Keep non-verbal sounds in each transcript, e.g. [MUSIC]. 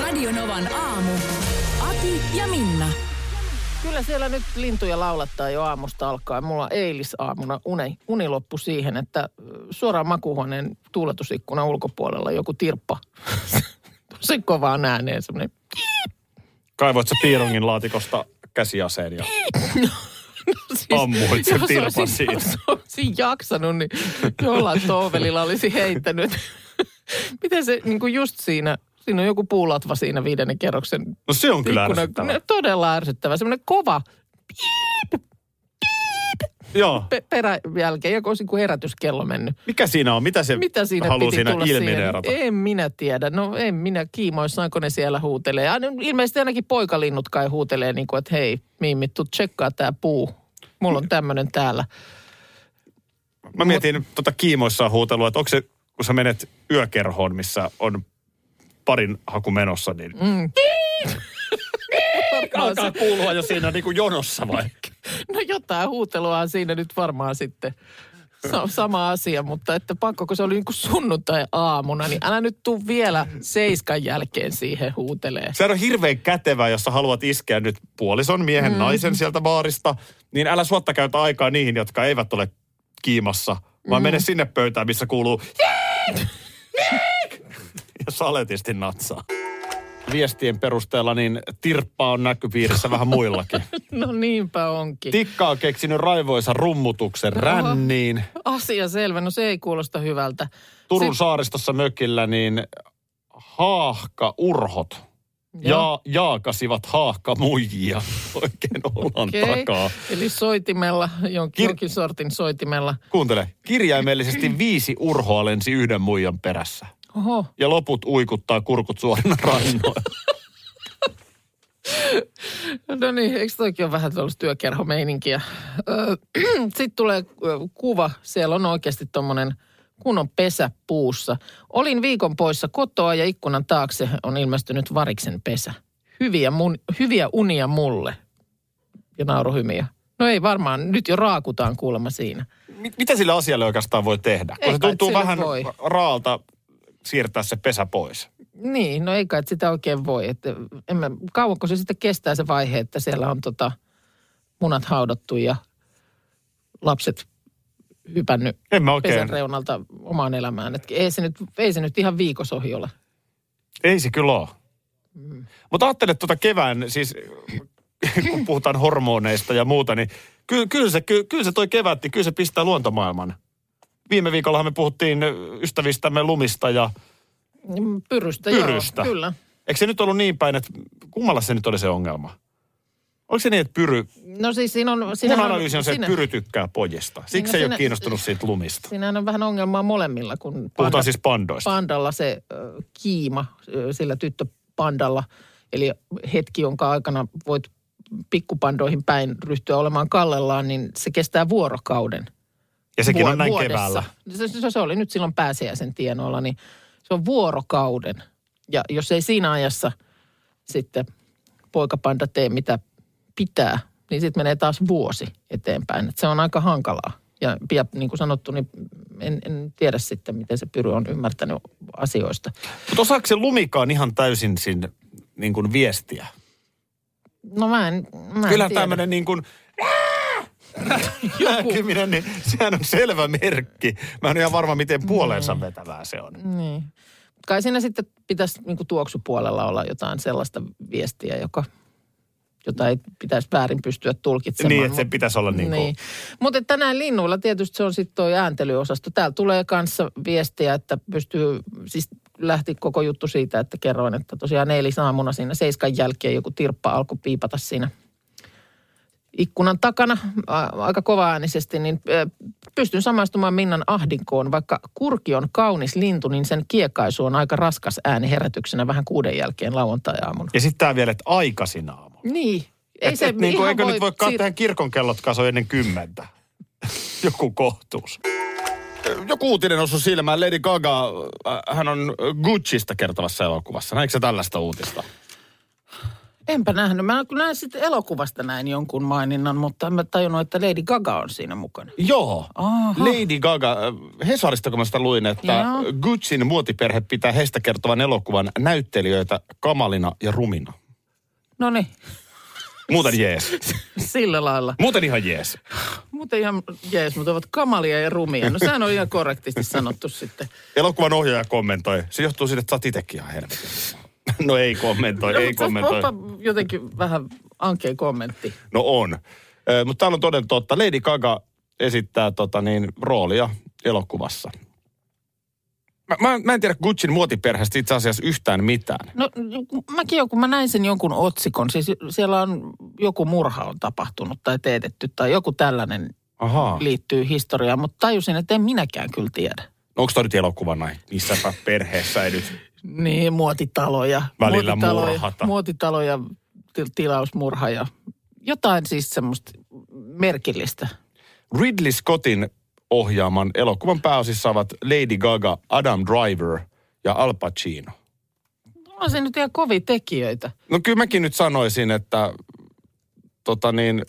Radio Novan aamu. Ati ja Minna. Kyllä siellä nyt lintuja laulattaa jo aamusta alkaen. Mulla eilisaamuna uni, uni loppui siihen, että suoraan makuuhuoneen tuuletusikkuna ulkopuolella joku tirppa. [LAUGHS] Tosi kovaan ääneen semmoinen. Kaivoit sä piirongin laatikosta käsiaseen ja [LAUGHS] Siis, Ammuit sen jos tirpan olisin- siitä. Jos olisin jaksanut, niin jollain tovelilla olisi heittänyt. [LAUGHS] Miten se niin kuin just siinä, siinä on joku puulatva siinä viidennen kerroksen No se on kyllä ikkuna- ärsyttävää. No, Todella ärsyttävä. Semmoinen kova Joo. pe- peräjälkeen, joku olisi kuin herätyskello mennyt. Mikä siinä on? Mitä se Mitä siinä haluaa piti siinä tulla ilmineerata? siihen? En minä tiedä. No en minä kiimoissaanko ne siellä huutelee. Ilmeisesti ainakin poikalinnut kai huutelee niin kuin, että hei Miimmi, tuu tsekkaa tää puu. Mulla on tämmöinen täällä. Mä mietin tota kiimoissaan huutelua, että onko se, kun sä menet yökerhoon, missä on parin haku menossa, niin Mm. [LAUGHS] alkaa kuulua jo siinä niin kuin jonossa vai? [LAUGHS] No jotain huutelua siinä nyt varmaan sitten. Sa- sama asia, mutta että pakko, kun se oli niin kuin sunnuntai-aamuna, niin älä nyt tuu vielä seiskan jälkeen siihen huutelee. Se on hirveän kätevää, jos sä haluat iskeä nyt puolison, miehen, mm. naisen sieltä baarista, niin älä suotta käytä aikaa niihin, jotka eivät ole kiimassa, vaan mm. mene sinne pöytään, missä kuuluu "Jeek! Jeek!" ja saletisti natsaa. Viestien perusteella niin tirppa on näkypiirissä vähän muillakin. [LAUGHS] No niinpä onkin. Tikka on keksinyt raivoisa rummutuksen ränniin. Asia selvä, no se ei kuulosta hyvältä. Turun Se- saaristossa mökillä niin haahka urhot ja, jaakasivat haahka muijia oikein olan Okei. takaa. Eli soitimella, jonkin, Kir- jonkin sortin soitimella. Kuuntele, kirjaimellisesti viisi urhoa lensi yhden muijan perässä. Oho, Ja loput uikuttaa kurkut suorina rannoilla. [LAUGHS] no niin, eikö toikin ole vähän tuollaista työkerhomeininkiä? [CLEARS THROAT] Sitten tulee kuva, siellä on oikeasti tuommoinen kunnon pesä puussa. Olin viikon poissa kotoa ja ikkunan taakse on ilmestynyt variksen pesä. Hyviä, mun, hyviä unia mulle. Ja nauruhymiä. No ei varmaan, nyt jo raakutaan kuulemma siinä. Mit- Mitä sille asialle oikeastaan voi tehdä? Kun se tuntuu vähän voi. raalta siirtää se pesä pois. Niin, no ei kai sitä oikein voi. Että en mä, kauanko se sitten kestää se vaihe, että siellä on tota munat haudattu ja lapset hypännyt En mä oikein. pesän reunalta omaan elämään. Et ei, se nyt, ei se nyt ihan viikossa ohi ole. Ei se kyllä ole. Mm. Mutta ajattele tuota kevään, siis kun puhutaan hormoneista ja muuta, niin ky, kyllä, se, ky, kyllä se toi kevät, niin kyllä se pistää luontomaailman. Viime viikollahan me puhuttiin ystävistämme lumista ja Mm, Pyrystä, Pyrystä. joo, kyllä. eikö se nyt ollut niin päin, että kummalla se nyt oli se ongelma? Oliko se niin, että pyry, No siis siinä on... mun Siinähän analyysi on se, että pyry tykkää pojista. Siksi Niin, no se ei ole siinä- kiinnostunut siitä lumista. Siinähän on vähän ongelmaa molemmilla, kun panda, Puhutaan siis pandoista. pandalla se ö, kiima sillä tyttöpandalla, eli hetki, jonka aikana voit pikkupandoihin päin ryhtyä olemaan kallellaan, niin se kestää vuorokauden. Ja sekin on näin vuodessa. keväällä. Se, se, oli nyt silloin pääsiäisen tienoilla, niin se on vuorokauden. Ja jos ei siinä ajassa sitten poikapanda tee mitä pitää, niin sitten menee taas vuosi eteenpäin. Et se on aika hankalaa. Ja, ja niin kuin sanottu, niin en, en tiedä sitten, miten se Pyry on ymmärtänyt asioista. Mutta osaako se lumikaan ihan täysin sinne niin kuin viestiä? No mä en, mä en Kyllä tiedä. tämmöinen niin kuin rääkyminen, niin sehän on selvä merkki. Mä en ole ihan varma, miten puoleensa vetävää se on. Niin. Kai siinä sitten pitäisi niin kuin tuoksupuolella olla jotain sellaista viestiä, joka, jota ei pitäisi väärin pystyä tulkitsemaan. Niin, että se pitäisi olla niin kuin... Niin. Mutta tänään linnuilla tietysti se on sitten tuo ääntelyosasto. Täällä tulee kanssa viestiä, että pystyy, siis lähti koko juttu siitä, että kerroin, että tosiaan eilisaamuna siinä seiskan jälkeen joku tirppa alkoi piipata siinä ikkunan takana aika kovaäänisesti, niin pystyn samaistumaan Minnan ahdinkoon. Vaikka kurki on kaunis lintu, niin sen kiekaisu on aika raskas ääni herätyksenä vähän kuuden jälkeen lauantai-aamuna. Ja sitten tämä vielä, että aikaisin aamu. Niin. Ei et, se et, niin kuin, eikö voi nyt voi siir- katsoa kirkon kellot kaso ennen kymmentä? [LAUGHS] Joku kohtuus. Joku uutinen osui silmään. Lady Gaga, äh, hän on Gucciista kertovassa elokuvassa. Näikö se tällaista uutista? Enpä nähnyt. Mä kyllä näin sitten elokuvasta näin jonkun maininnan, mutta en mä tajunnut, että Lady Gaga on siinä mukana. Joo. Aha. Lady Gaga, äh, Hesarista kun mä sitä luin, että Joo. Gucciin muotiperhe pitää heistä kertovan elokuvan näyttelijöitä kamalina ja rumina. No niin, Muuten jees. [LAUGHS] sillä lailla. Muuten ihan jees. Muuten ihan jees, mutta ovat kamalia ja rumia. No sehän on ihan korrektisti sanottu sitten. Elokuvan ohjaaja kommentoi. Se johtuu siitä, että sä oot itekin ihan helvetissä. No ei kommentoi, No, ei kommentoi. onpa jotenkin vähän ankea kommentti. No on. Ö, mutta täällä on toden totta. Lady Gaga esittää tota niin, roolia elokuvassa. Mä, mä, mä en tiedä Gucciin muotiperheestä itse asiassa yhtään mitään. No mäkin jo, kun mä näin sen jonkun otsikon, siis siellä on joku murha on tapahtunut tai teetetty tai joku tällainen Ahaa. liittyy historiaan, mutta tajusin, että en minäkään kyllä tiedä. No onko toi nyt elokuva näin? Missäpä perheessä ei nyt. Niin, muotitaloja. Välillä muotitaloja, murhata. Muotitaloja, til- tilausmurha ja jotain siis semmoista merkillistä. Ridley Scottin ohjaaman elokuvan pääosissa ovat Lady Gaga, Adam Driver ja Al Pacino. On se nyt ihan kovia tekijöitä. No kyllä mäkin nyt sanoisin, että tota niin,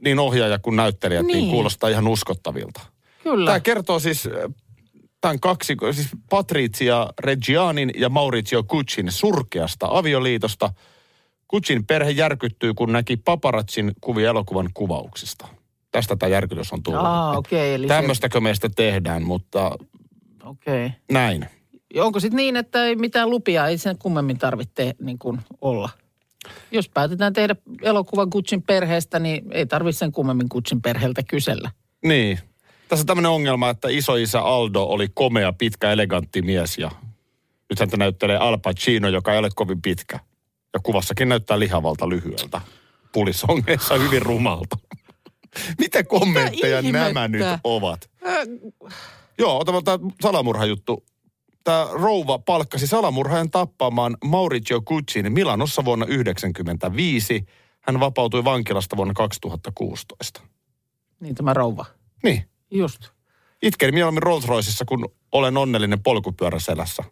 niin ohjaaja kuin näyttelijät niin. Niin. kuulostaa ihan uskottavilta. Kyllä. Tämä kertoo siis tämän kaksi, siis Patrizia Reggianin ja Maurizio Guccin surkeasta avioliitosta. Guccin perhe järkyttyy, kun näki paparazzin kuvia elokuvan kuvauksista. Tästä tämä järkytys on tullut. Aa, okei. eli se- Tämmöistäkö meistä tehdään, mutta Okei. näin. Onko sitten niin, että ei mitään lupia ei sen kummemmin tarvitse niin kuin olla? Jos päätetään tehdä elokuva Gucciin perheestä, niin ei tarvitse sen kummemmin Gucciin perheeltä kysellä. Niin. Tässä on tämmöinen ongelma, että isoisä Aldo oli komea, pitkä, elegantti mies ja nyt häntä näyttelee Al Pacino, joka ei ole kovin pitkä. Ja kuvassakin näyttää lihavalta lyhyeltä. Pulisongeissa hyvin rumalta. Mitä kommentteja Mitä nämä nyt ovat? Äh, Joo, otamme tämä salamurhajuttu. Tämä rouva palkkasi salamurhaajan tappamaan Maurizio Guccin Milanossa vuonna 1995. Hän vapautui vankilasta vuonna 2016. niin tämä rouva. Niin. Just. Itken mieluummin Rolls Royceissa, kun olen onnellinen polkupyörä selässä.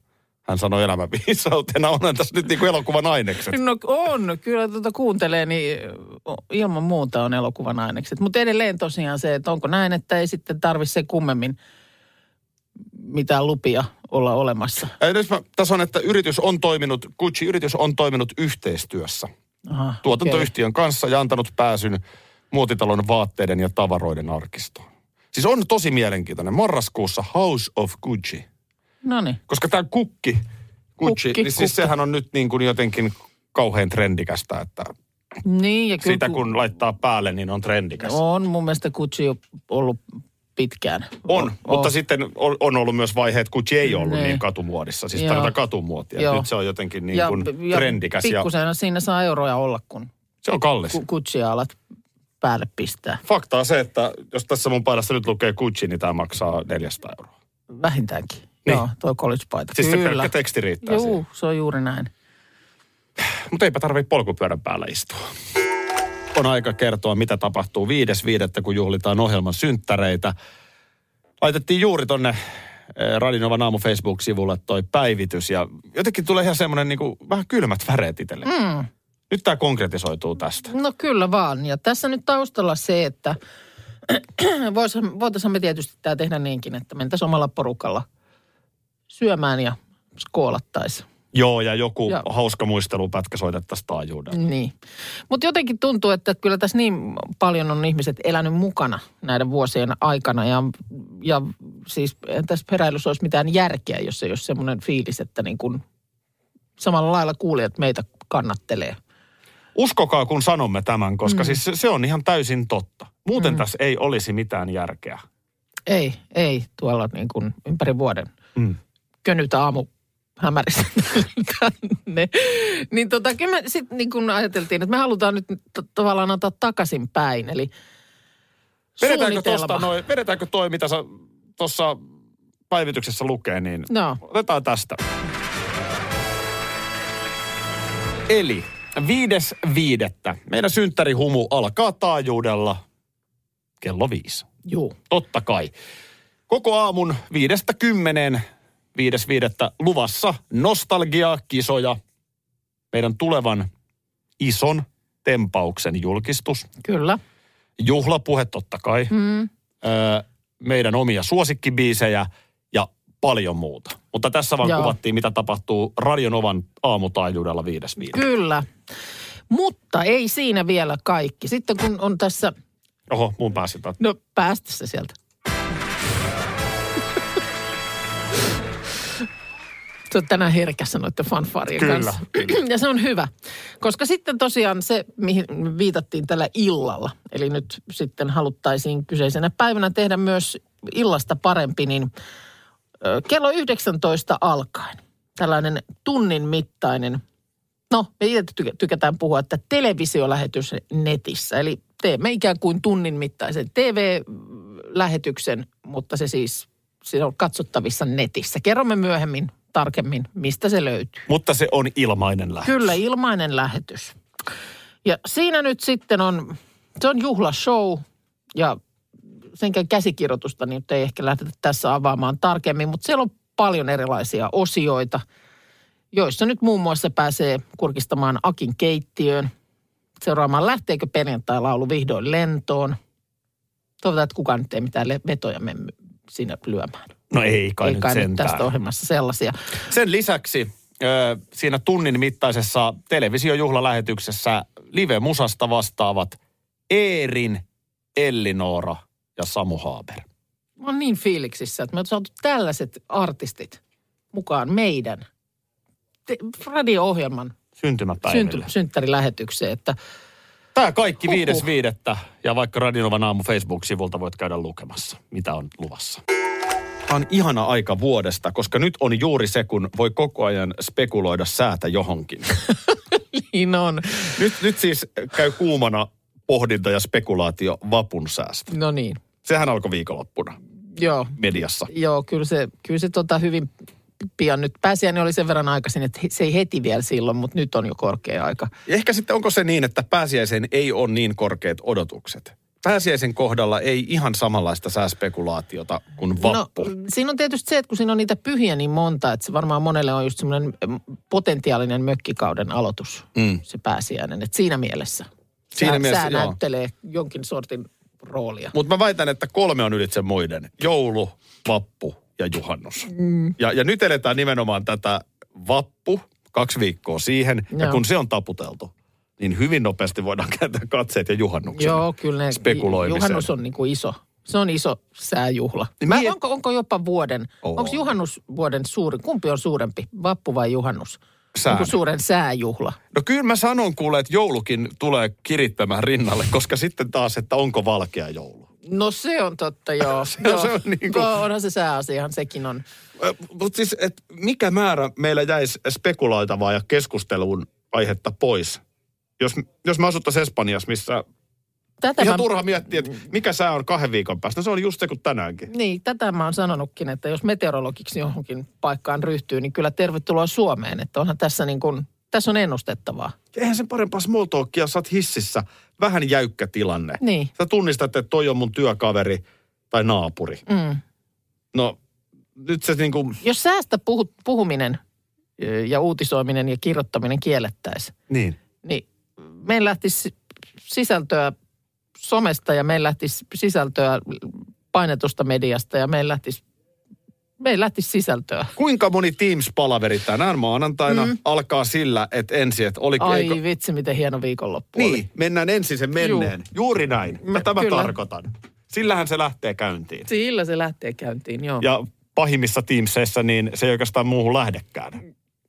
Hän sanoi elämän viisautena. Onhan tässä nyt niin kuin elokuvan ainekset. No on, kyllä tuota kuuntelee, niin ilman muuta on elokuvan ainekset. Mutta edelleen tosiaan se, että onko näin, että ei sitten tarvitse se kummemmin mitään lupia olla olemassa. Mä- Tässä on, että yritys on toiminut, Gucci-yritys on toiminut yhteistyössä Aha, tuotantoyhtiön kanssa ja antanut pääsyn muotitalon vaatteiden ja tavaroiden arkistoon. Siis on tosi mielenkiintoinen. Marraskuussa House of Gucci. No niin. Koska tämä kukki, Gucci, Kukki, niin siis kukki. sehän on nyt niin kuin jotenkin kauhean trendikästä, että Niin, ja kyllä sitä kun laittaa päälle, niin on trendikäs. On mun mielestä Gucci on ollut pitkään. On, mutta sitten on, on ollut myös vaiheet, että Gucci ei ollut Ne. niin katumuodissa. Siis tarvitaan katumuotia. Joo. Nyt se on jotenkin niin kuin trendikäs ja pikkusen siinä saa euroja olla, kun se on kallis. Gu- Guccia alat päälle pistää. Fakta on se, että jos tässä mun paidassa nyt lukee Gucci, niin tämä maksaa 400 euroa. Vähintäänkin. Niin. Joo, toi college-paita. Siis se Kyllä. pelkkä teksti riittää Juu, siihen. se on juuri näin. Mutta eipä tarvitse polkupyörän päällä istua. On aika kertoa, mitä tapahtuu 5.5., kun juhlitaan ohjelman synttäreitä. Laitettiin juuri tonne eh, Radinovan aamu Facebook-sivulle toi päivitys ja jotenkin tulee ihan semmoinen niin vähän kylmät väreet itselle. Mm. Nyt tämä konkretisoituu tästä. No kyllä vaan. Ja tässä nyt taustalla se, että [CLEARS THROAT] voitaisiin me tietysti tämä tehdä niinkin, että mentäisiin omalla porukalla syömään ja skoolattaisiin. Joo, ja joku Ja- hauska muistelupätkä soitettaisiin taajuudella. Niin. Mutta jotenkin tuntuu, että kyllä tässä niin paljon on ihmiset elänyt mukana näiden vuosien aikana. Ja, ja siis tässä peräilyssä olisi mitään järkeä, jos ei ole semmoinen fiilis, että niin kuin samalla lailla kuulijat meitä kannattelee. Uskokaa, kun sanomme tämän, koska mm. siis se, se on ihan täysin totta. Muuten mm. tässä ei olisi mitään järkeä. Ei, ei tuolla niin kuin ympäri vuoden Mm. könyt aamu hämäristä tänne. Niin tota, kyllä me sitten niin kun ajateltiin, että me halutaan nyt t- tavallaan antaa takaisin päin. Eli Vedetäänkö, tosta noin, vedetäänkö toi, mitä tuossa päivityksessä lukee, niin No. otetaan tästä. Eli viides viidettä. Meidän synttärihumu alkaa taajuudella kello viisi. Juu. Totta kai. Koko aamun viidestä kymmeneen, viides viidettä luvassa nostalgia, kisoja, meidän tulevan ison tempauksen julkistus, Kyllä. juhlapuhe totta kai, Mm. öö, meidän omia suosikkibiisejä paljon muuta. Mutta tässä vaan Joo. kuvattiin, mitä tapahtuu Radionovan aamutaajuudella viides viidettä. Kyllä. Mutta ei siinä vielä kaikki. Sitten kun on tässä, Oho, mun pääsi taas. no päästä se sieltä. On tänään herkässä noiden fanfarien Kyllä, kanssa. kyllä. Ja se on hyvä. Koska sitten tosiaan se, mihin viitattiin tällä illalla, eli nyt sitten haluttaisiin kyseisenä päivänä tehdä myös illasta parempi, niin kello 19 alkaen tällainen tunnin mittainen, no me itse tykä- tykätään puhua, että televisiolähetys netissä. Eli teemme ikään kuin tunnin mittaisen TV-lähetyksen, mutta se siis se on katsottavissa netissä. Kerromme myöhemmin tarkemmin, mistä se löytyy. Mutta se on ilmainen lähetys. Kyllä, ilmainen lähetys. Ja siinä nyt sitten on, se on juhlashow ja senkään käsikirjoitusta niin ei ehkä lähdetä tässä avaamaan tarkemmin, mutta siellä on paljon erilaisia osioita, joissa nyt muun muassa pääsee kurkistamaan Akin keittiöön, seuraamaan lähteekö perjantai-laulu vihdoin lentoon. Toivotaan, että kukaan nyt ei mitään vetoja mene siinä lyömään. No ei kai ei nyt kai nyt sentään. tästä ohjelmassa sellaisia. Sen lisäksi siinä tunnin mittaisessa televisiojuhlalähetyksessä live-musasta vastaavat Eerin, Ellinora ja Samu Haaber. Mä oon niin fiiliksissä, että me on saatu tällaiset artistit mukaan meidän te- radio-ohjelman Syntymäpäiville. synty, synttärilähetykseen, että Tämä kaikki viides viidettä ja vaikka Radionovan aamu Facebook-sivulta voit käydä lukemassa, mitä on luvassa. Tämä on ihana aika vuodesta, koska nyt on juuri se, kun voi koko ajan spekuloida säätä johonkin. [LAUGHS] niin on. Nyt, nyt siis käy kuumana pohdinta ja spekulaatio vapun säästä. No niin, Sehän alkoi viikonloppuna joo. mediassa. Joo, kyllä se, kyllä se tota hyvin pian nyt. Pääsiäinen oli sen verran aikaisin, että se ei heti vielä silloin, mutta nyt on jo korkea aika. Ehkä sitten onko se niin, että pääsiäisen ei ole niin korkeat odotukset? Pääsiäisen kohdalla ei ihan samanlaista sääspekulaatiota kuin vappu. No, siinä on tietysti se, että kun siinä on niitä pyhiä niin monta, että se varmaan monelle on just semmoinen mm, potentiaalinen mökkikauden aloitus, Mm. se pääsiäinen. Että siinä mielessä. Siinä sää, mielessä, sää joo. näyttelee jonkin sortin roolia. Mutta mä väitän, että kolme on ylitse muiden. Joulu, vappu ja juhannus. Mm. Ja, ja nyt eletään nimenomaan tätä vappu, kaksi viikkoa siihen. Ja Joo. kun se on taputeltu, niin hyvin nopeasti voidaan [LAUGHS] kääntää katseet ja juhannuksen. Joo, kyllä ne, juhannus on niin kuin iso. Se on iso sääjuhla. Niin Mä, onko, onko jopa vuoden, onko juhannus vuoden suuri, kumpi on suurempi, vappu vai juhannus? Sään. Suuren sääjuhla? No kyllä mä sanon kuule, että joulukin tulee kirittämään rinnalle, koska sitten taas, että onko valkea joulu. No se on totta, joo. [LAUGHS] Se- joo. se on niin kuin- No, onhan se sääasiahan, sekin on. Mutta siis, että mikä määrä meillä jäisi spekuloitavaa ja keskustelun aihetta pois? Jos, jos me asuttaisiin Espanjassa, missä Tätä ihan mä, turha miettiä, että mikä sää on kahden viikon päästä. Se on just se kuin tänäänkin. Niin, tätä mä oon sanonutkin, että jos meteorologiksi johonkin paikkaan ryhtyy, niin kyllä tervetuloa Suomeen. Että onhan tässä niin kuin, tässä on ennustettavaa. Eihän sen parempaa small talkia, sä oot hississä. Vähän jäykkä tilanne. Niin. Sä tunnistat, että toi on mun työkaveri tai naapuri. Mm. No nyt se niin kuin, Jos säästä puhu, puhuminen ja uutisoiminen ja kirjoittaminen kiellettäisiin, niin. niin meillä lähtisi sisältöä somesta ja meillä lähtisi sisältöä painetusta mediasta ja meillä lähtisi, meillä lähtisi sisältöä. Kuinka moni Teams-palaveri tänään maanantaina mm. alkaa sillä, että ensin, että oliko... Ai eikö- vitsi, miten hieno viikonloppu oli. Niin, mennään ensin sen menneen. Juu. Juuri näin. Mä kyllä. tarkoitan. Sillähän se lähtee käyntiin. Sillä se lähtee käyntiin, joo. Ja pahimmissa Teamseissa niin se ei oikeastaan muuhun lähdekään.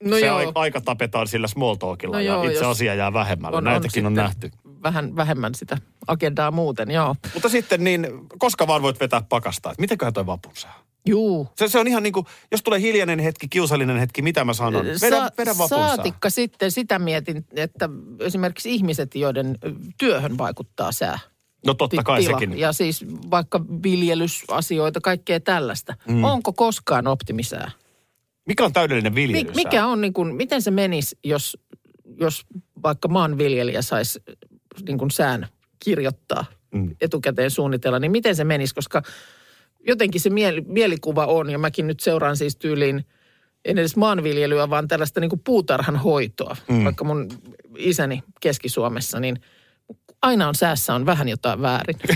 no se joo, ai- aika tapetaan sillä small talkilla No ja joo, itse asia jää vähemmälle. on, Näitäkin on, sitten nähty. Vähän vähemmän sitä agendaa muuten, joo. Mutta sitten niin, koska vaan voit vetää pakastaa, että mitenköhän toi vapun saa? Juu. Se, se on ihan niin kuin, jos tulee hiljainen hetki, kiusallinen hetki, mitä mä sanon? Vedä, Sa- vedä vapunsaa. Saatikka sitten sitä mietin, että esimerkiksi ihmiset, joiden työhön vaikuttaa sää. No totta kai tila. sekin. Ja siis vaikka viljelysasioita, kaikkea tällaista. Mm. Onko koskaan optimisää? Mikä on täydellinen viljelysää? mikä on niin kuin, miten se menisi, jos, jos vaikka maanviljelijä saisi niin kuin sään kirjoittaa mm. etukäteen suunnitella, niin miten se menisi? Koska jotenkin se mieli, mielikuva on, ja mäkin nyt seuraan siis tyyliin, en edes maanviljelyä, vaan tällaista niin kuin puutarhan hoitoa. Mm. Vaikka mun isäni Keski-Suomessa, niin aina on säässä on vähän jotain väärin. [LAUGHS]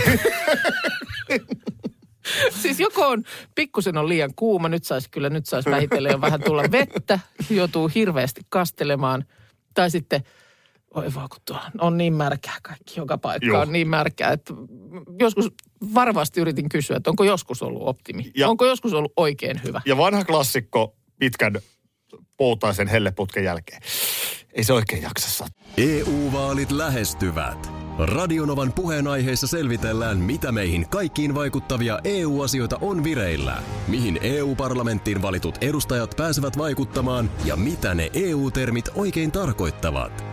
Siis joko on, pikkusen on liian kuuma, nyt saisi kyllä, nyt saisi vähitellen jo vähän tulla vettä, joutuu hirveästi kastelemaan. Tai sitten, oi vaan kun tuolla on niin märkää kaikki, joka paikka Joo. on niin märkää, että joskus varmasti yritin kysyä, että onko joskus ollut optimi? Ja- onko joskus ollut oikein hyvä? Ja vanha klassikko pitkän poutaisen helleputken jälkeen. Ei se oikein jaksa sattua. EU-vaalit lähestyvät. Radionovan puheenaiheessa selvitellään, mitä meihin kaikkiin vaikuttavia EU-asioita on vireillä, mihin EU-parlamenttiin valitut edustajat pääsevät vaikuttamaan ja mitä ne EU-termit oikein tarkoittavat.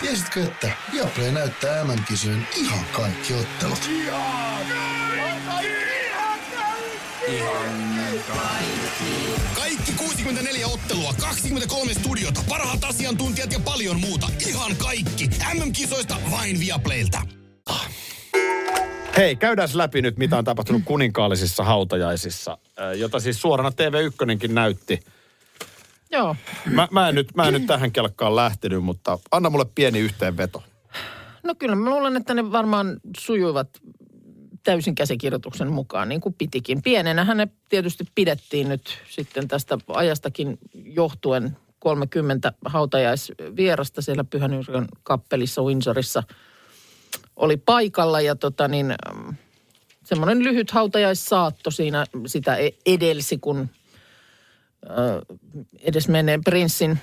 Tiesitkö, että Viaplay näyttää MM-kisojen ihan kaikki ottelut? Kaikki 64 ottelua, 23 studiota, parhaat asiantuntijat ja paljon muuta. Ihan kaikki. MM-kisoista vain Viaplaylta. Hei, käydään läpi nyt, mitä on tapahtunut kuninkaallisissa hautajaisissa, äh, jota siis suorana TV1 näytti. Joo. Mä, mä, en nyt, mä en nyt tähän kelkkaan lähtenyt, mutta anna mulle pieni yhteenveto. No kyllä mä luulen, että ne varmaan sujuivat täysin käsikirjoituksen mukaan, niin kuin pitikin. Pienenähän ne tietysti pidettiin nyt sitten tästä ajastakin johtuen 30 hautajaisvierasta siellä Pyhän Yrjön kappelissa Windsorissa oli paikalla ja tota niin, ähm, semmoinen lyhyt hautajaissaatto siinä sitä e- edelsi, kun edes menee prinssin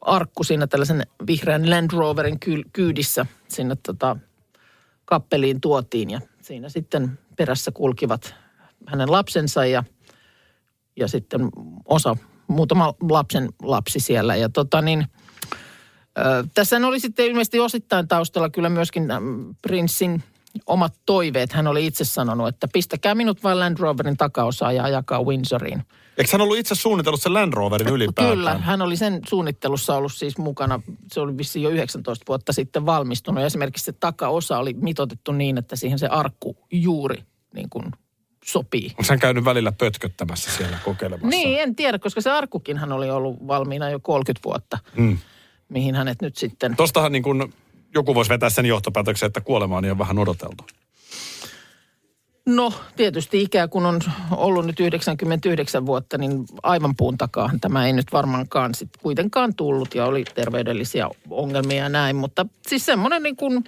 arkku siinä tällaisen vihreän Land Roverin kyl- kyydissä sinne tota, kappeliin tuotiin ja siinä sitten perässä kulkivat hänen lapsensa ja, ja sitten osa, muutama lapsen lapsi siellä ja tota niin, tässä oli sitten ilmeisesti osittain taustalla kyllä myöskin prinssin omat toiveet. Hän oli itse sanonut, että pistäkää minut vain Land Roverin takaosaa ja ajakaa Windsoriin. Eikö hän ollut itse suunnitellut sen Land Roverin ylipäätään? Kyllä, hän oli sen suunnittelussa ollut siis mukana. Se oli vissiin jo 19 vuotta sitten valmistunut. Ja esimerkiksi se takaosa oli mitotettu niin, että siihen se arkku juuri niin kuin sopii. Onko hän käynyt välillä pötköttämässä siellä kokeilemassa? Niin, en tiedä, koska se arkkukin hän oli ollut valmiina jo 30 vuotta, Mm. mihin hänet nyt sitten... Tostahan niin kuin joku voisi vetää sen johtopäätöksen, että kuolema on vähän odoteltu. No, tietysti ikää kun on ollut nyt 99 vuotta, niin aivan puun takaahan tämä ei nyt varmaankaan sit kuitenkaan tullut ja oli terveydellisiä ongelmia ja näin. Mutta siis semmoinen niin kuin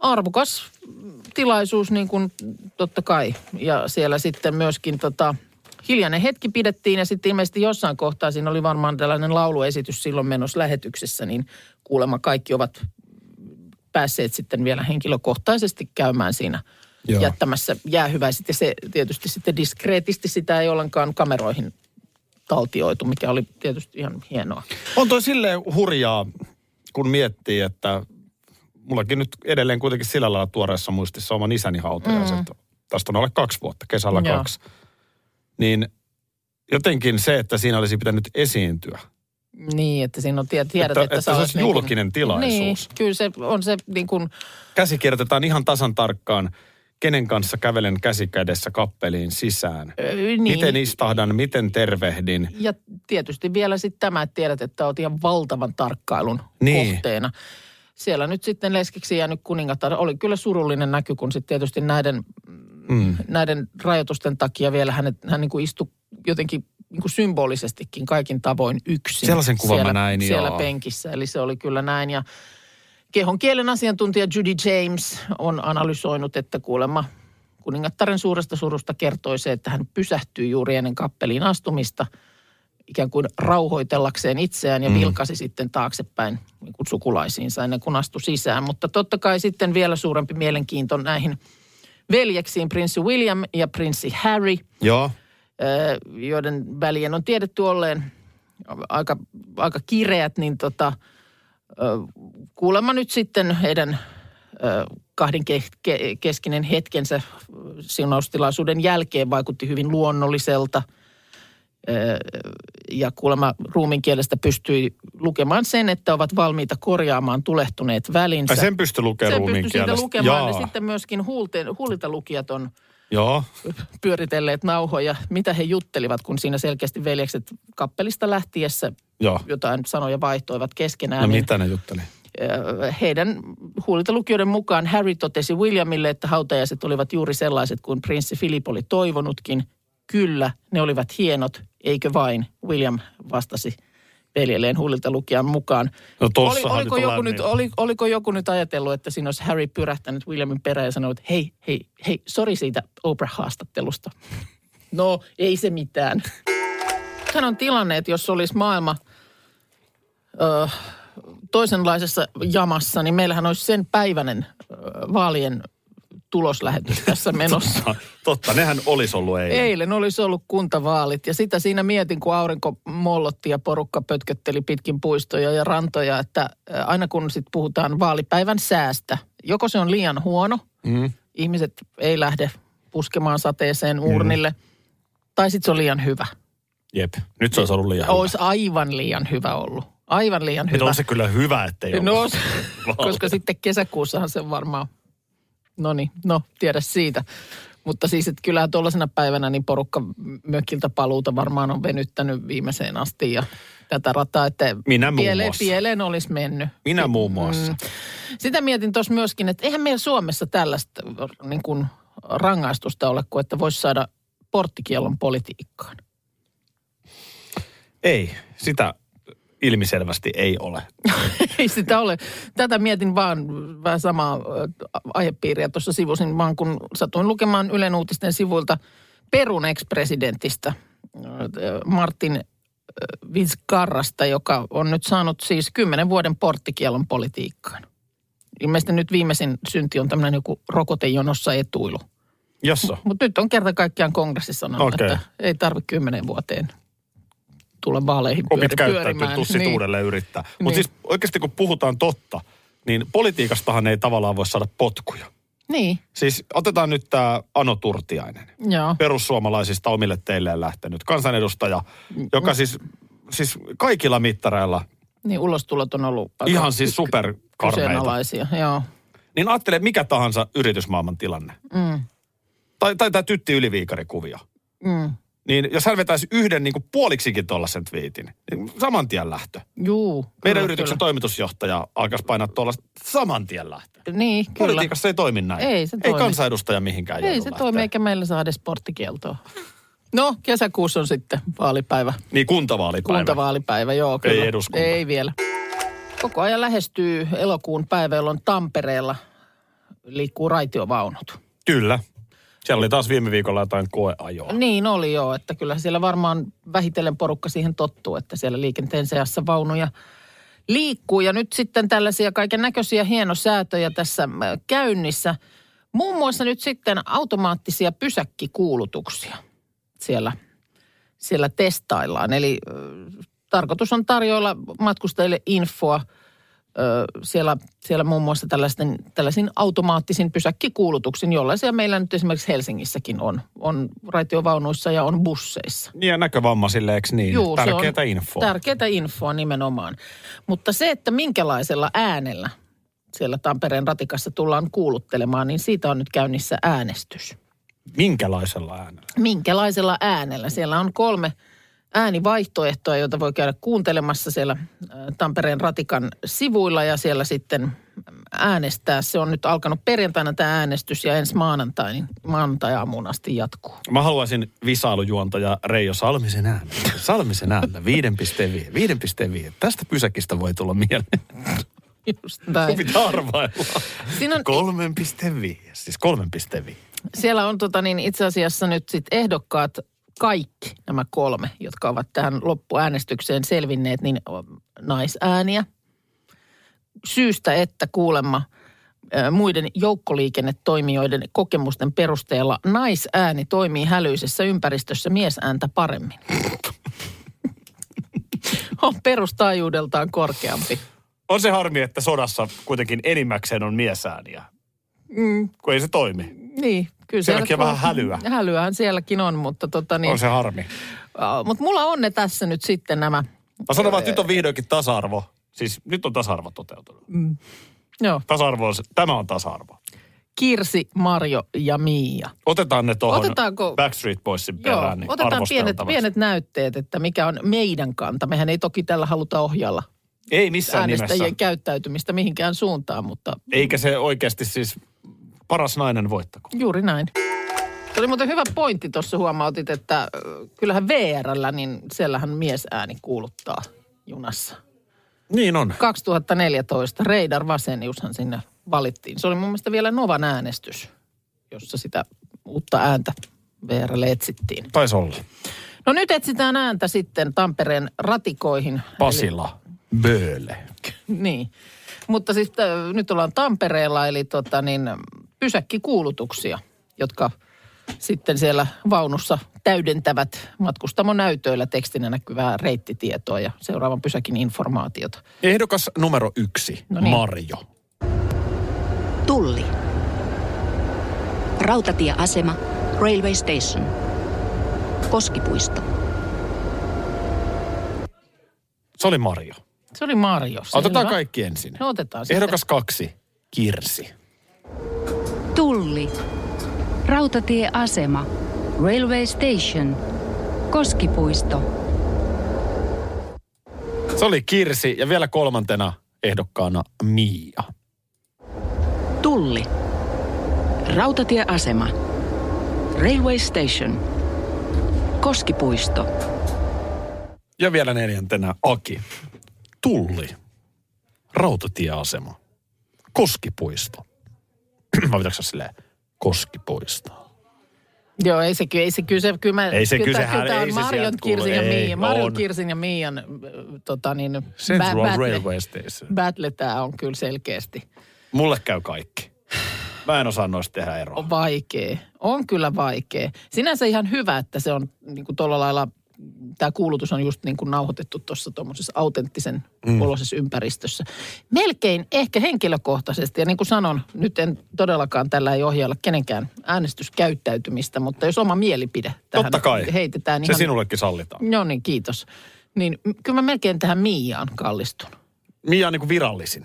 arvokas tilaisuus niin kuin totta kai. Ja siellä sitten myöskin tota, hiljainen hetki pidettiin ja sitten ilmeisesti jossain kohtaa siinä oli varmaan tällainen lauluesitys silloin menossa lähetyksessä, niin kuulemma kaikki ovat päässeet sitten vielä henkilökohtaisesti käymään siinä Joo. Jättämässä jäähyväiset. Ja se tietysti sitten diskreetisti sitä ei ollenkaan kameroihin taltioitu, mikä oli tietysti ihan hienoa. On toi silleen hurjaa, kun miettii, että mullakin nyt edelleen kuitenkin sillä lailla tuoreessa muistissa oman isäni hautajaiset. Mm. Tästä on alle kaksi vuotta, kesällä Joo. kaksi. Niin jotenkin se, että siinä olisi pitänyt esiintyä. Niin, että siinä on, tiedät, Että- että, että se olisi niin kuin- julkinen tilaisuus. Niin, kyllä se on se niin kuin, Käsikirjoitetaan ihan tasan tarkkaan, kenen kanssa kävelen käsikädessä kappeliin sisään. ö, niin. Miten istahdan, miten tervehdin. Ja tietysti vielä sitten tämä, että tiedät, että olet ihan valtavan tarkkailun Niin. kohteena. Siellä nyt sitten leskeksi jäänyt kuningatar oli kyllä surullinen näky, kun sitten tietysti näiden mm, näiden rajoitusten takia vielä hänet, hän niin kuin istui jotenkin niin kuin symbolisestikin kaikin tavoin yksin. Sellaisen kuvan mä siellä, näin, Siellä joo. penkissä, eli se oli kyllä näin. Ja kehon kielen asiantuntija Judy James on analysoinut, että kuulemma kuningattaren suuresta surusta kertoi se, että hän pysähtyi juuri ennen kappeliin astumista ikään kuin rauhoitellakseen itseään ja vilkasi sitten taaksepäin niin kuin sukulaisiinsa ennen kuin astui sisään. Mutta totta kai sitten vielä suurempi mielenkiinto näihin veljeksiin, prinssi William ja prinssi Harry, Joo. joiden välien on tiedetty olleen aika, aika kireät, niin tota, kuulemma nyt sitten heidän kahden ke- ke- keskinen hetkensä siunaustilaisuuden jälkeen vaikutti hyvin luonnolliselta. Ja kuulemma ruumin kielestä pystyi lukemaan sen, että ovat valmiita korjaamaan tulehtuneet välinsä. Ai sen pystyi lukemaan Sen ruumiin pystyi siitä lukemaan Jaa. ja sitten myöskin huulten, huulilta lukijat on Joo. pyöritelleet nauhoja, mitä he juttelivat, kun siinä selkeästi veljekset kappelista lähtiessä Joo. jotain sanoja vaihtoivat keskenään. No niin, mitä ne jutteli? ö, Heidän huulilta lukijoiden mukaan Harry totesi Williamille, että hautajaiset olivat juuri sellaiset kuin prinssi Philip oli toivonutkin. Kyllä, ne olivat hienot, eikö vain? William vastasi veljelleen huulilta lukijan mukaan. No Oli, oliko, joku nyt, niin. oli, oliko joku nyt ajatellut, että siinä olisi Harry pyrähtänyt Williamin perään ja sanonut, että hei, hei, hei, sori siitä Oprah-haastattelusta. No, ei se mitään. Hän on tilanne, että jos olisi maailma ö, toisenlaisessa jamassa, niin meillähän olisi sen päiväinen ö, vaalien tuloslähetys tässä menossa. Totta, totta, nehän olisi ollut eilen. Eilen olisi ollut kuntavaalit ja sitä siinä mietin, kun aurinko mollotti ja porukka pötkötteli pitkin puistoja ja rantoja, että ä, aina kun sitten puhutaan vaalipäivän säästä, joko se on liian huono, Mm. ihmiset ei lähde puskemaan sateeseen urnille, tai sitten se on liian hyvä. Jep, nyt se olisi ollut liian Olisi aivan liian hyvä ollut. Aivan liian hyvä. hyvä. on se kyllä hyvä, ettei ole. No, [LAUGHS] koska sitten kesäkuussahan se varmaan, no niin, no tiedä siitä. Mutta siis, että kyllähän tuollaisena päivänä niin porukka mökiltä paluuta varmaan on venyttänyt viimeiseen asti ja tätä rataa, että Minä muun pieleen, muassa. pieleen olisi mennyt. Minä muun muassa. Mm. Sitä mietin tuossa myöskin, että eihän meillä Suomessa tällaista niin kuin rangaistusta ole, kuin että voisi saada porttikiellon politiikkaan. Ei, sitä ilmiselvästi ei ole. [LAUGHS] Ei sitä ole. Tätä mietin vaan vähän samaa aihepiiriä tuossa sivusin, vaan kun satuin lukemaan Ylen uutisten sivuilta Perun ex-presidentistä Martin Vizcarrasta, joka on nyt saanut siis kymmenen vuoden porttikielon politiikkaan. Ilmeisesti nyt viimeisin synti on tämmöinen joku rokotejonossa etuilu. Jossa. Mutta nyt on kerta kaikkiaan kongressissa sanonut, Okei. että ei tarvitse kymmenen vuoteen tulla vaaleihin Opit pyöri, tuu sit uudelleen yrittää. Mutta Niin. siis oikeasti kun puhutaan totta, niin politiikastahan ei tavallaan voi saada potkuja. Niin, Siis otetaan nyt tämä Ano Turtiainen. joo. perussuomalaisista omille teilleen lähtenyt kansanedustaja, joka siis, siis kaikilla mittareilla Niin ulostulot on ollut ihan siis superkarmeita. Joo. Niin ajattele mikä tahansa yritysmaailman tilanne. Mm. Tai, tai tämä tytti yliviikarikuvio. Mm. Niin jos hän vetäisi yhden niin kuin puoliksikin tuollaisen twiitin, niin saman tien lähtö. Juu. Meidän kyllä, yrityksen kyllä. toimitusjohtaja alkaisi painaa tuolla saman tien lähtö. Niin, kyllä. Politiikassa ei toimi näin. Ei se ei toimi. kansanedustaja mihinkään Ei se lähteä. toimi, eikä meillä saa edes sporttikieltoa. No, kesäkuussa on sitten vaalipäivä. Niin kuntavaalipäivä. Kuntavaalipäivä, joo kyllä. Ei eduskunta. Ei vielä. Koko ajan lähestyy elokuun päivä, jolloin Tampereella liikkuu raitiovaunut. Kyllä. Siellä oli taas viime viikolla jotain koeajoa. Niin oli joo, että kyllä siellä varmaan vähitellen porukka siihen tottuu, että siellä liikenteen seassa vaunuja liikkuu. Ja nyt sitten tällaisia kaiken näköisiä hienosäätöjä tässä äh, käynnissä. Muun muassa nyt sitten automaattisia pysäkkikuulutuksia siellä, siellä testaillaan. Eli äh, tarkoitus on tarjoilla matkustajille infoa siellä, siellä muun muassa tällaisten, tällaisin automaattisin pysäkkikuulutuksin, jollaisia meillä nyt esimerkiksi Helsingissäkin on. On raitiovaunuissa ja on busseissa. Niin ja näkövammaisille, eikö niin? Juu, Tärkeätä on infoa. Tärkeätä infoa nimenomaan. Mutta se, että minkälaisella äänellä siellä Tampereen ratikassa tullaan kuuluttelemaan, niin siitä on nyt käynnissä äänestys. Minkälaisella äänellä? minkälaisella äänellä. Siellä on kolme äänivaihtoehtoa, joita voi käydä kuuntelemassa siellä ä, Tampereen ratikan sivuilla ja siellä sitten äänestää. Se on nyt alkanut perjantaina tämä äänestys ja ensi maanantai, niin maanantai-aamuun asti jatkuu. Mä haluaisin visailujuontaja Reijo Salmisen ääntä. Salmisen ääntä, 5,5. 5,5. Tästä pysäkistä voi tulla mieleen. Just näin. Pitää arvailla. Siinä on 3,5. Siis 3,5. Siellä on tota niin, itse asiassa nyt sit ehdokkaat kaikki nämä kolme, jotka ovat tähän loppuäänestykseen selvinneet, niin naisääniä. Syystä, että kuulemma muiden joukkoliikennetoimijoiden kokemusten perusteella naisääni toimii hälyisessä ympäristössä miesääntä paremmin. [LAUGHS] on perustaajuudeltaan korkeampi. On se harmi, että sodassa kuitenkin enimmäkseen on miesääniä. Mm. Kun ei se toimi. Niin, kyllä Sielläkin siellä- on vähän hälyä. Hälyähän sielläkin on, mutta tota niin. On se harmi. Mutta mulla on ne tässä nyt sitten nämä. Mä sanon vaan, että nyt on vihdoinkin tasa-arvo. Siis nyt on tasa-arvo toteutunut. Joo, Tasa-arvo on, se- tämä on tasa-arvo. Kirsi, Marjo ja Miia. Otetaan ne tuohon Otetaanko- Backstreet Boysin Joo, perään niin otetaan pienet, pienet näytteet, että mikä on meidän kanta. Mehän ei toki tällä haluta ohjalla Ei missään nimessä. äänestäjien käyttäytymistä mihinkään suuntaan, mutta Eikä se oikeasti siis paras nainen voittako. juuri näin. Se oli muuten hyvä pointti tuossa huomautit, että kyllähän VRllä, niin siellähän miesääni kuuluttaa junassa. Niin on. 2014 Reidar Vaseniushan sinne valittiin. Se oli mun mielestä vielä Novan äänestys, jossa sitä uutta ääntä VRlle etsittiin. Taisi olla. No nyt etsitään ääntä sitten Tampereen ratikoihin. Pasila. Böle. [LAUGHS] Niin. Mutta siis äh, nyt ollaan Tampereella, eli tota niin, pysäkkikuulutuksia, jotka sitten siellä vaunussa täydentävät matkustamonäytöillä tekstinä näkyvää reittitietoa ja seuraavan pysäkin informaatiota. Ehdokas numero yksi, No niin. Marjo. Tulli. Rautatieasema. Railway Station. Koskipuisto. Se oli Marjo. Se oli Marjo. Otetaan kaikki ensin. No otetaan sitten. Ehdokas kaksi, Kirsi. Tulli. Rautatieasema. Railway Station. Koskipuisto. Se oli Kirsi ja vielä kolmantena ehdokkaana Mia. Tulli. Rautatieasema. Railway Station. Koskipuisto. Ja vielä neljäntenä Aki. Tulli. Rautatieasema. Koskipuisto. Vai pitäisikö se silleen? Koskipuisto. Joo, ei se, ei se kyllä, se, kyllä, mä, Ei se kyllä, kyllä, tää- kyllä tää ei se sieltä Kirsin ja Miian, Marjon, on. Kirsin ja Miian tota niin, Central battle- Railway Station. Battle tämä on kyllä selkeästi. Mulle käy kaikki. Mä en osaa noista tehdä eroa. On vaikea. On kyllä vaikea. Sinänsä ihan hyvä, että se on niin kuin tuolla lailla, tämä kuulutus on just niin kuin nauhoitettu tuossa tuommoisessa autenttisen mm. oloisessa ympäristössä. Melkein ehkä henkilökohtaisesti, ja niin kuin sanon, nyt en todellakaan tällä ei ohjailla kenenkään äänestyskäyttäytymistä, mutta jos oma mielipide tähän Totta kai. heitetään Se ihan... sinullekin sallitaan. Joo niin, kiitos. Niin kyllä mä melkein tähän Miaan kallistun. Mia on niin kuin virallisin.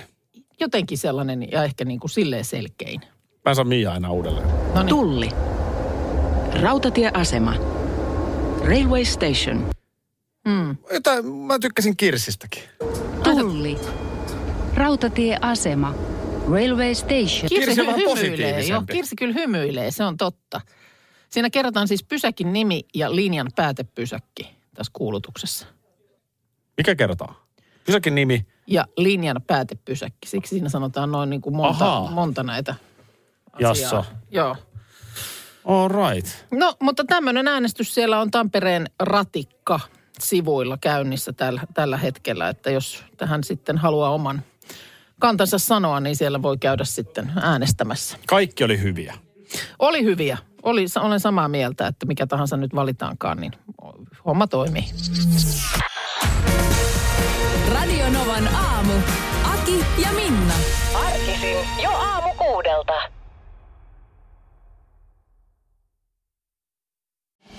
Jotenkin sellainen ja ehkä niin kuin silleen selkein. Mä en saa Mia aina uudelleen. No niin. Tulli. Rautatieasema. Railway Station. Jotain, mä tykkäsin Kirsistäkin. Tulli. Rautatieasema. Railway Station. Kirsi, Kirsi on vähän hymyilee. positiivisempi. Joo, Kirsi kyllä hymyilee, se on totta. Siinä kerrotaan siis pysäkin nimi ja linjan päätepysäkki tässä kuulutuksessa. Mikä kerrotaan? Pysäkin nimi. Ja linjan päätepysäkki. Siksi siinä sanotaan noin niin kuin monta, Ahaa. monta näitä asiaa. Jassa. Joo. All right. No, mutta tämmöinen äänestys siellä on Tampereen ratikka sivuilla käynnissä tällä, tällä hetkellä, että jos tähän sitten haluaa oman kantansa sanoa, niin siellä voi käydä sitten äänestämässä. Kaikki oli hyviä. Oli hyviä. Oli, olen samaa mieltä, että mikä tahansa nyt valitaankaan, niin homma toimii. Radio Novan aamu. Aki ja Minna. Arkisin jo aamu kuudelta.